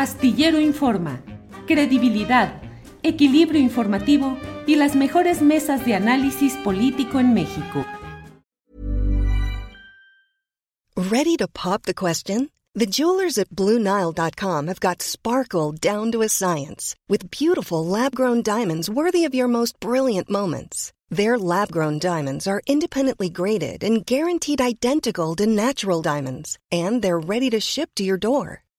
Astillero Informa, credibilidad, equilibrio informativo y las mejores mesas de análisis político en México. Ready to pop the question? The jewelers at BlueNile.com have got sparkle down to a science with beautiful lab-grown diamonds worthy of your most brilliant moments. Their lab grown diamonds are independently graded and guaranteed identical to natural diamonds, and they're ready to ship to your door.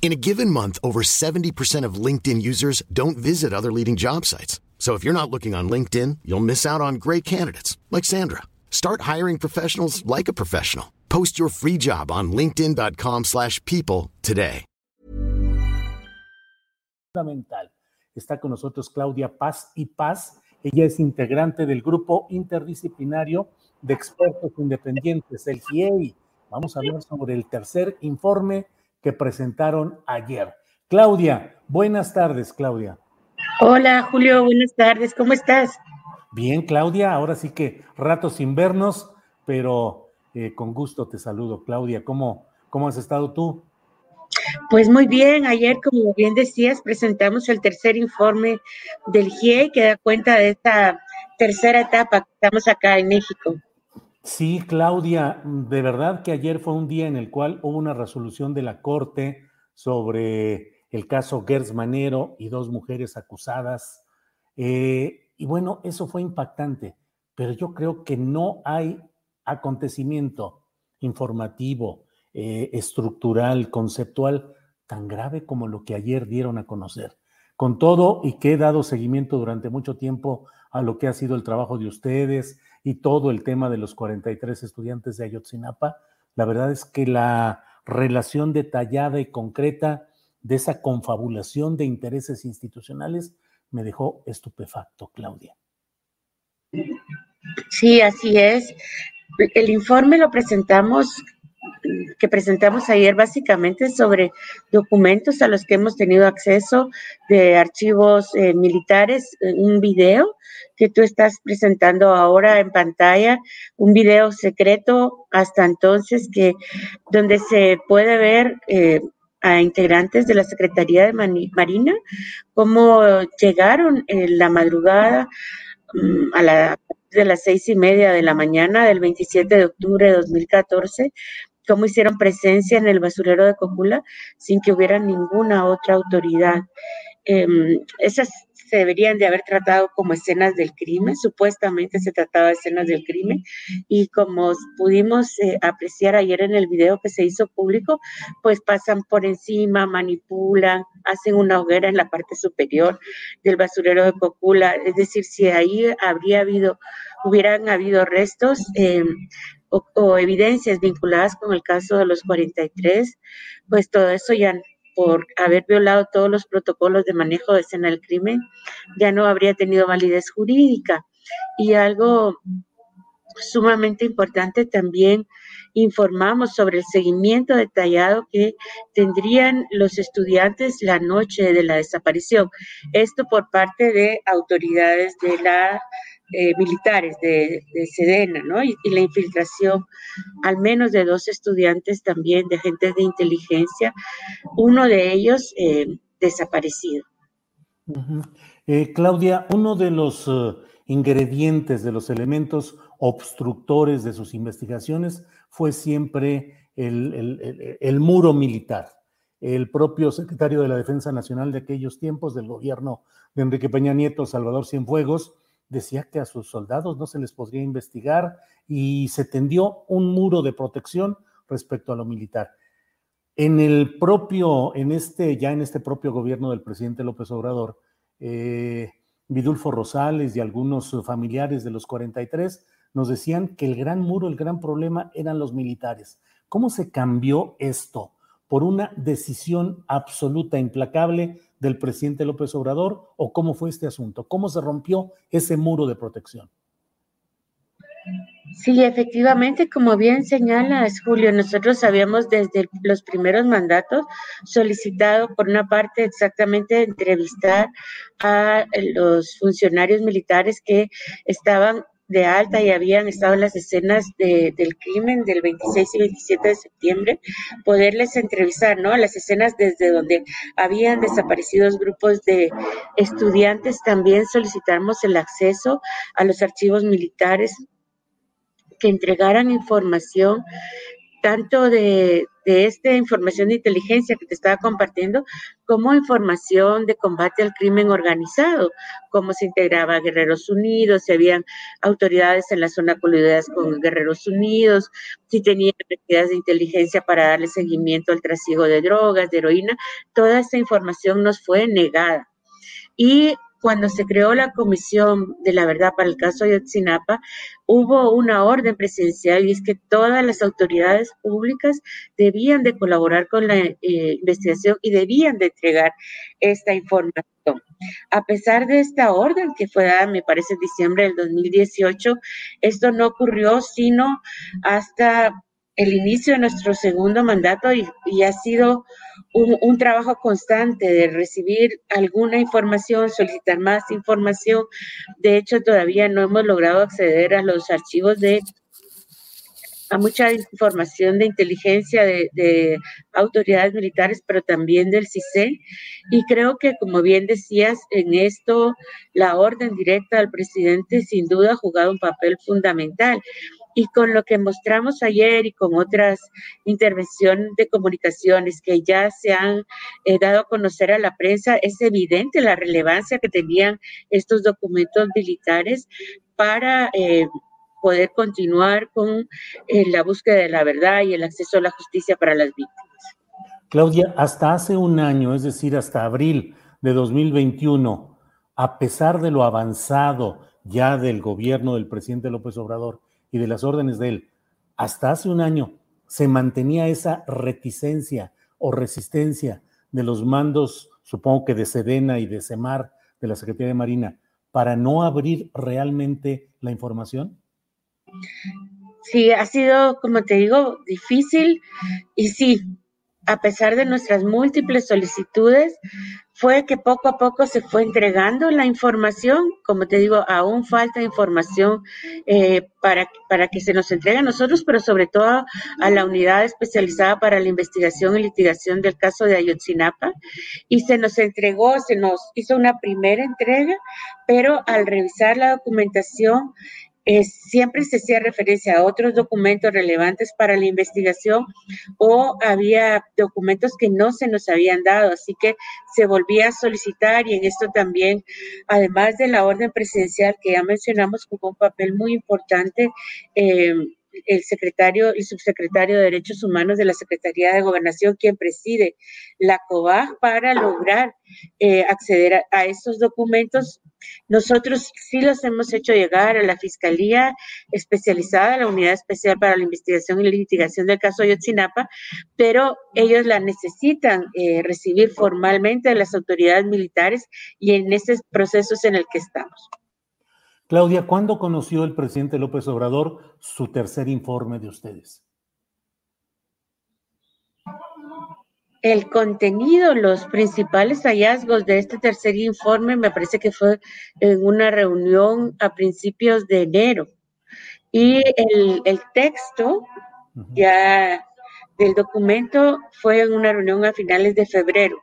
In a given month, over 70% of LinkedIn users don't visit other leading job sites. So if you're not looking on LinkedIn, you'll miss out on great candidates like Sandra. Start hiring professionals like a professional. Post your free job on linkedin.com/people today. Fundamental. Está con nosotros Claudia Paz y Paz. Ella es integrante del grupo interdisciplinario de expertos independientes, el GIEI. Vamos a hablar sobre el tercer informe que presentaron ayer. Claudia, buenas tardes, Claudia. Hola, Julio, buenas tardes, ¿cómo estás? Bien, Claudia, ahora sí que rato sin vernos, pero eh, con gusto te saludo, Claudia. ¿Cómo, ¿Cómo has estado tú? Pues muy bien, ayer, como bien decías, presentamos el tercer informe del GIE que da cuenta de esta tercera etapa que estamos acá en México. Sí, Claudia, de verdad que ayer fue un día en el cual hubo una resolución de la Corte sobre el caso Gers Manero y dos mujeres acusadas. Eh, y bueno, eso fue impactante, pero yo creo que no hay acontecimiento informativo, eh, estructural, conceptual tan grave como lo que ayer dieron a conocer. Con todo y que he dado seguimiento durante mucho tiempo a lo que ha sido el trabajo de ustedes, y todo el tema de los 43 estudiantes de Ayotzinapa, la verdad es que la relación detallada y concreta de esa confabulación de intereses institucionales me dejó estupefacto, Claudia. Sí, así es. El informe lo presentamos que presentamos ayer básicamente sobre documentos a los que hemos tenido acceso de archivos eh, militares, eh, un video que tú estás presentando ahora en pantalla, un video secreto hasta entonces que donde se puede ver eh, a integrantes de la Secretaría de Marina cómo llegaron en la madrugada mm, a la de las seis y media de la mañana del 27 de octubre de 2014 cómo hicieron presencia en el basurero de Cocula sin que hubiera ninguna otra autoridad. Em, esas se deberían de haber tratado como escenas del crimen, supuestamente se trataba de escenas del crimen, y como pudimos eh, apreciar ayer en el video que se hizo público, pues pasan por encima, manipulan, hacen una hoguera en la parte superior del basurero de Cocula, es decir, si ahí habría habido, hubieran habido restos, eh, o, evidencias vinculadas con el caso de los 43, pues todo eso ya por haber violado todos los protocolos de manejo de escena del crimen, ya no habría tenido validez jurídica. Y algo sumamente importante también informamos sobre el seguimiento detallado que tendrían los estudiantes la noche de la desaparición. Esto por parte de autoridades de la eh, militares de, Sedena, ¿no? Y, la infiltración al menos de dos estudiantes también, de agentes de inteligencia, uno de ellos eh, desaparecido. Eh, Claudia, uno de los ingredientes, de los elementos obstructores de sus investigaciones fue siempre el muro militar. El propio secretario de la Defensa Nacional de aquellos tiempos, del gobierno de Enrique Peña Nieto, Salvador Cienfuegos, decía que a sus soldados no se les podría investigar y se tendió un muro de protección respecto a lo militar. En el propio, en este, ya en este propio gobierno del presidente López Obrador, eh, Vidulfo Rosales y algunos familiares de los 43 nos decían que el gran muro, el gran problema eran los militares. ¿Cómo se cambió esto por una decisión absoluta, implacable del presidente López Obrador o cómo fue este asunto? ¿Cómo se rompió ese muro de protección? Sí, efectivamente, como bien señalas, Julio, nosotros habíamos desde los primeros mandatos solicitado, por una parte, exactamente entrevistar a los funcionarios militares que estaban de alta y habían estado en las escenas del crimen del 26 y 27 de septiembre, poderles entrevistar, ¿no? Las escenas desde donde habían desaparecido grupos de estudiantes, también solicitamos el acceso a los archivos militares que entregaran información tanto de, esta información de inteligencia que te estaba compartiendo, como información de combate al crimen organizado, cómo se integraba Guerreros Unidos, si habían autoridades en la zona coludidas con Guerreros Unidos, si tenían actividades de inteligencia para darle seguimiento al trasiego de drogas, de heroína, toda esta información nos fue negada. Y cuando se creó la Comisión de la Verdad para el caso de Ayotzinapa, hubo una orden presidencial y es que todas las autoridades públicas debían de colaborar con la eh, investigación y debían de entregar esta información. A pesar de esta orden que fue dada, me parece, en diciembre del 2018, esto no ocurrió sino hasta el inicio de nuestro segundo mandato y, ha sido un, trabajo constante de recibir alguna información, solicitar más información. De hecho, todavía no hemos logrado acceder a los archivos de a mucha información de inteligencia de, de, autoridades militares, pero también del CICE. Y creo que, como bien decías, en esto la orden directa del presidente sin duda ha jugado un papel fundamental y con lo que mostramos ayer y con otras intervenciones de comunicaciones que ya se han eh, dado a conocer a la prensa, es evidente la relevancia que tenían estos documentos militares para eh, poder continuar con eh, la búsqueda de la verdad y el acceso a la justicia para las víctimas. Claudia, hasta hace un año, es decir, hasta abril de 2021, a pesar de lo avanzado ya del gobierno del presidente López Obrador, y de las órdenes de él, hasta hace un año se mantenía esa reticencia o resistencia de los mandos, supongo que de Sedena y de Semar, de la Secretaría de Marina, para no abrir realmente la información? Sí, ha sido, como te digo, difícil y sí, a pesar de nuestras múltiples solicitudes, fue que poco a poco se fue entregando la información. Como te digo, aún falta información eh, para, para que se nos entregue a nosotros, pero sobre todo a la unidad especializada para la investigación y litigación del caso de Ayotzinapa. Y se nos entregó, se nos hizo una primera entrega, pero al revisar la documentación, siempre se hacía referencia a otros documentos relevantes para la investigación o había documentos que no se nos habían dado, así que se volvía a solicitar y en esto también, además de la orden presidencial que ya mencionamos, jugó un papel muy importante. Eh, el secretario y subsecretario de Derechos Humanos de la Secretaría de Gobernación, quien preside la COBAG para lograr eh, acceder a, estos documentos. Nosotros sí los hemos hecho llegar a la Fiscalía Especializada, la Unidad Especial para la Investigación y Litigación del caso Ayotzinapa, pero ellos la necesitan eh, recibir formalmente de las autoridades militares y en ese proceso es en el que estamos. Claudia, ¿cuándo conoció el presidente López Obrador su tercer informe de ustedes? El contenido, los principales hallazgos de este tercer informe me parece que fue en una reunión a principios de enero. Y el, texto ya del documento fue en una reunión a finales de febrero.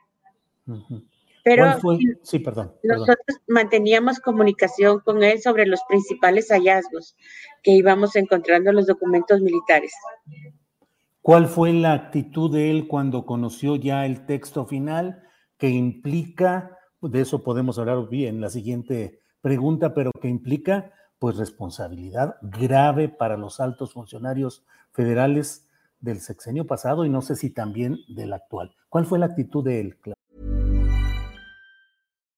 Pero sí, perdón, nosotros manteníamos comunicación con él sobre los principales hallazgos que íbamos encontrando en los documentos militares. ¿Cuál fue la actitud de él cuando conoció ya el texto final que implica, de eso podemos hablar bien en la siguiente pregunta, pero que implica pues responsabilidad grave para los altos funcionarios federales del sexenio pasado y no sé si también del actual. ¿Cuál fue la actitud de él?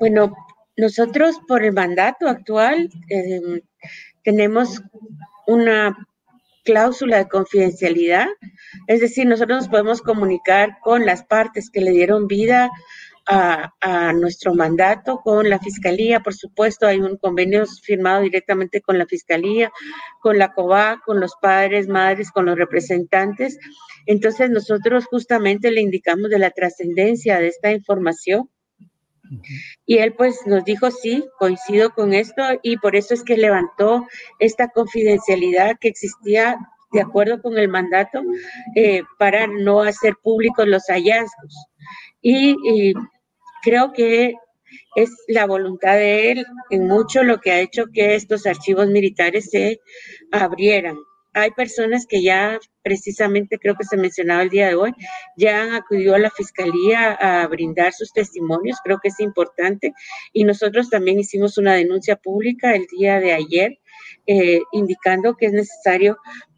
Bueno, nosotros por el mandato actual eh, tenemos una cláusula de confidencialidad, es decir, nosotros nos podemos comunicar con las partes que le dieron vida a, a, nuestro mandato, con la Fiscalía, por supuesto, hay un convenio firmado directamente con la Fiscalía, con la COBA, con los padres, madres, con los representantes. Entonces, nosotros justamente le indicamos de la trascendencia de esta información. Y él pues nos dijo, sí, coincido con esto y por eso es que levantó esta confidencialidad que existía de acuerdo con el mandato eh, para no hacer públicos los hallazgos. Y, y, creo que es la voluntad de él en mucho lo que ha hecho que estos archivos militares se abrieran hay personas que ya precisamente creo que se mencionaba el día de hoy, ya han acudido a la fiscalía a brindar sus testimonios, creo que es importante. Y nosotros también hicimos una denuncia pública el día de ayer, eh, indicando que es necesario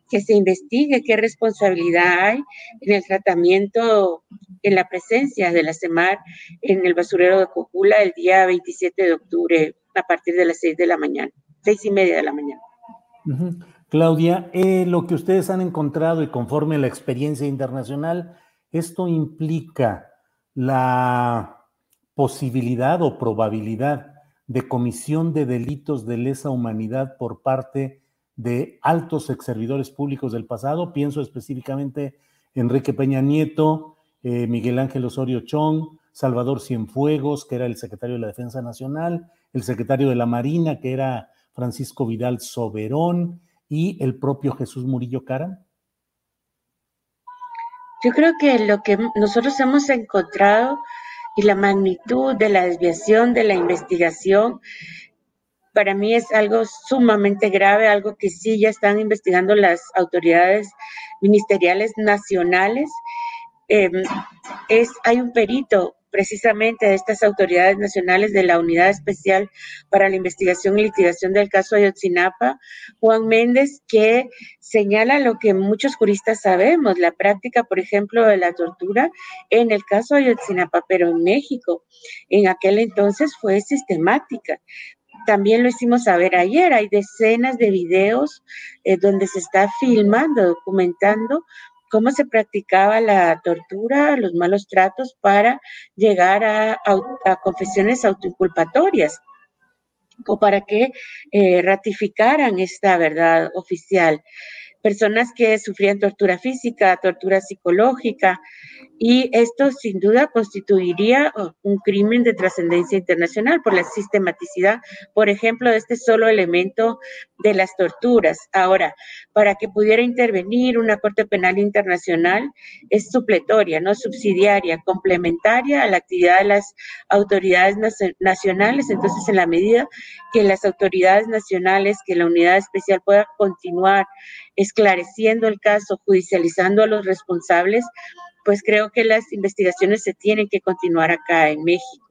que se investigue qué responsabilidad hay en el tratamiento, en la presencia de la CEMAR en el basurero de Cocula el día 27 de octubre a partir de las 6 de la mañana, seis y media de la mañana. Uh. Claudia, eh, lo que ustedes han encontrado y conforme la experiencia internacional, esto implica la posibilidad o probabilidad de comisión de delitos de lesa humanidad por parte de altos ex servidores públicos del pasado. Pienso específicamente Enrique Peña Nieto, eh, Miguel Ángel Osorio Chong, Salvador Cienfuegos, que era el secretario de la Defensa Nacional, el secretario de la Marina, que era Francisco Vidal Soberón, y el propio Jesús Murillo Cara? Yo creo que lo que nosotros hemos encontrado y la magnitud de la desviación de la investigación para mí es algo sumamente grave, algo que sí ya están investigando las autoridades ministeriales nacionales. Eh, es, hay un perito precisamente de estas autoridades nacionales de la Unidad Especial para la Investigación y Litigación del caso Ayotzinapa, Juan Méndez, que señala lo que muchos juristas sabemos, la práctica, por ejemplo, de la tortura en el caso Ayotzinapa, pero en México, en aquel entonces fue sistemática. También lo hicimos saber ayer, hay decenas de videos eh, donde se está filmando, documentando cómo se practicaba la tortura, los malos tratos para llegar a, confesiones autoinculpatorias o para que eh, ratificaran esta verdad oficial. Personas que sufrían tortura física, tortura psicológica, y esto sin duda constituiría un crimen de trascendencia internacional por la sistematicidad, por ejemplo, de este solo elemento de las torturas. Ahora, para que pudiera intervenir una Corte Penal Internacional es supletoria, no subsidiaria, complementaria a la actividad de las autoridades nacionales. Entonces, en la medida que las autoridades nacionales, que la unidad especial pueda continuar esclareciendo el caso, judicializando a los responsables, pues creo que las investigaciones se tienen que continuar acá en México.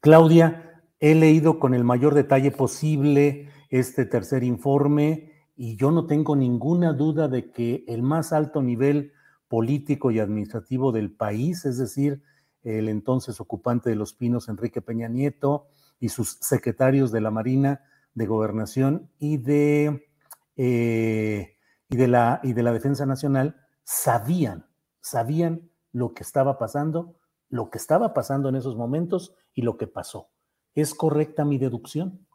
Claudia, he leído con el mayor detalle posible este tercer informe y yo no tengo ninguna duda de que el más alto nivel político y administrativo del país, es decir, el entonces ocupante de Los Pinos, Enrique Peña Nieto, y sus secretarios de la Marina, de Gobernación y de, eh, y de, la, y de la Defensa Nacional, sabían, sabían lo que estaba pasando, lo que estaba pasando en esos momentos y lo que pasó. ¿Es correcta mi deducción?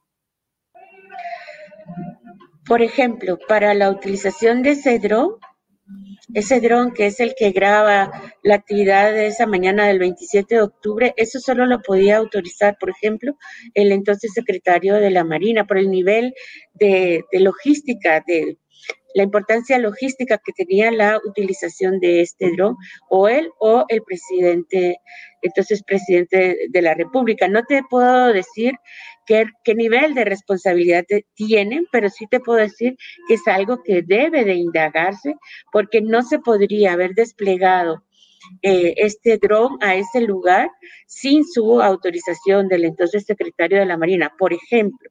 por ejemplo, para la utilización de ese dron, ese dron que es el que graba la actividad de esa mañana del 27 de octubre, eso solo lo podía autorizar, por ejemplo, el entonces secretario de la Marina por el nivel de, de logística, de la importancia logística que tenía la utilización de este dron, o él o el presidente, entonces presidente de la República. No te puedo decir qué, nivel de responsabilidad tienen, pero sí te puedo decir que es algo que debe de indagarse, porque no se podría haber desplegado eh, este dron a ese lugar sin su autorización del entonces secretario de la Marina, por ejemplo.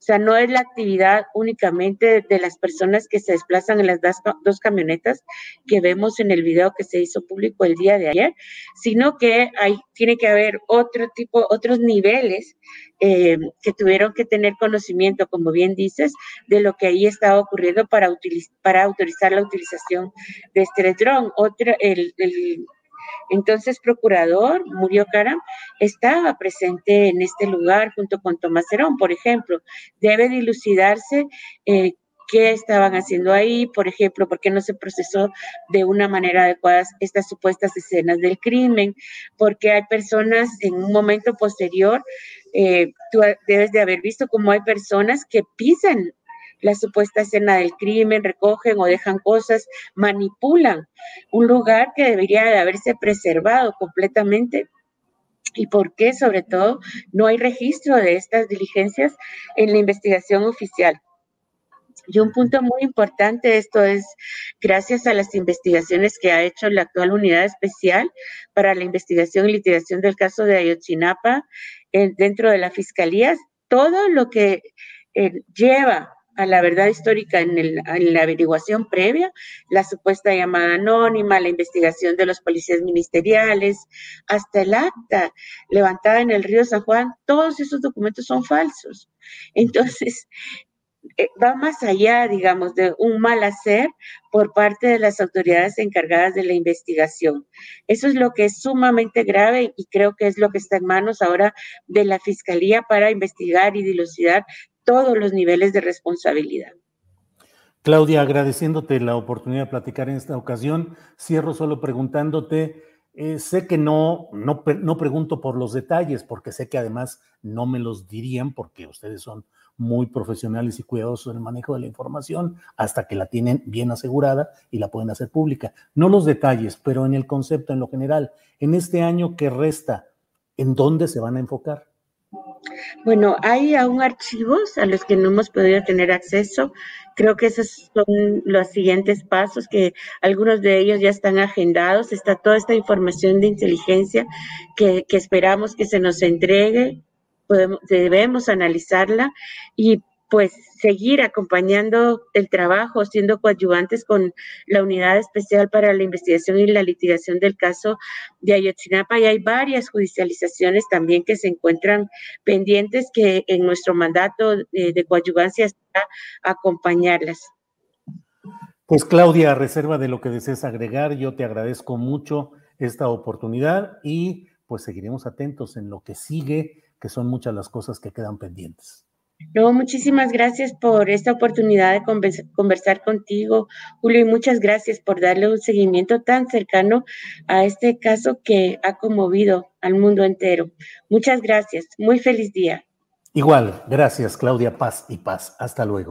O sea, no es la actividad únicamente de las personas que se desplazan en las dos camionetas que vemos en el video que se hizo público el día de ayer, sino que hay, tiene que haber otro tipo, otros niveles eh, que tuvieron que tener conocimiento, como bien dices, de lo que ahí estaba ocurriendo para, para autorizar la utilización de este dron. Otro, el entonces, procurador Murio Karam estaba presente en este lugar junto con Tomás Herón, por ejemplo. Debe dilucidarse eh, qué estaban haciendo ahí, por ejemplo, por qué no se procesó de una manera adecuada estas supuestas escenas del crimen, porque hay personas en un momento posterior, eh, tú debes de haber visto cómo hay personas que pisan la supuesta escena del crimen, recogen o dejan cosas, manipulan un lugar que debería de haberse preservado completamente y por qué, sobre todo, no hay registro de estas diligencias en la investigación oficial. Y un punto muy importante esto es gracias a las investigaciones que ha hecho la actual unidad especial para la investigación y litigación del caso de Ayotzinapa eh, dentro de la fiscalía, todo lo que eh, lleva a la verdad histórica en, la averiguación previa, la supuesta llamada anónima, la investigación de los policías ministeriales, hasta el acta levantada en el río San Juan, todos esos documentos son falsos. Entonces, eh, va más allá, digamos, de un mal hacer por parte de las autoridades encargadas de la investigación. Eso es lo que es sumamente grave y creo que es lo que está en manos ahora de la Fiscalía para investigar y dilucidar todos los niveles de responsabilidad. Claudia, agradeciéndote la oportunidad de platicar en esta ocasión, cierro solo preguntándote, eh, sé que no, no, no pregunto por los detalles, porque sé que además no me los dirían, porque ustedes son muy profesionales y cuidadosos en el manejo de la información hasta que la tienen bien asegurada y la pueden hacer pública. No los detalles, pero en el concepto, en lo general, en este año que resta, ¿en dónde se van a enfocar? Bueno, hay aún archivos a los que no hemos podido tener acceso. Creo que esos son los siguientes pasos, que algunos de ellos ya están agendados. Está toda esta información de inteligencia que, esperamos que se nos entregue. Debemos analizarla y pues seguir acompañando el trabajo, siendo coadyuvantes con la Unidad Especial para la Investigación y la Litigación del caso de Ayotzinapa. Y hay varias judicializaciones también que se encuentran pendientes que en nuestro mandato de, de coadyuvancia está acompañarlas. Pues Claudia, a reserva de lo que desees agregar, yo te agradezco mucho esta oportunidad y pues seguiremos atentos en lo que sigue, que son muchas las cosas que quedan pendientes. No, muchísimas gracias por esta oportunidad de conversar contigo, Julio, y muchas gracias por darle un seguimiento tan cercano a este caso que ha conmovido al mundo entero. Muchas gracias. Muy feliz día. Igual, gracias, Claudia Paz y Paz. Hasta luego.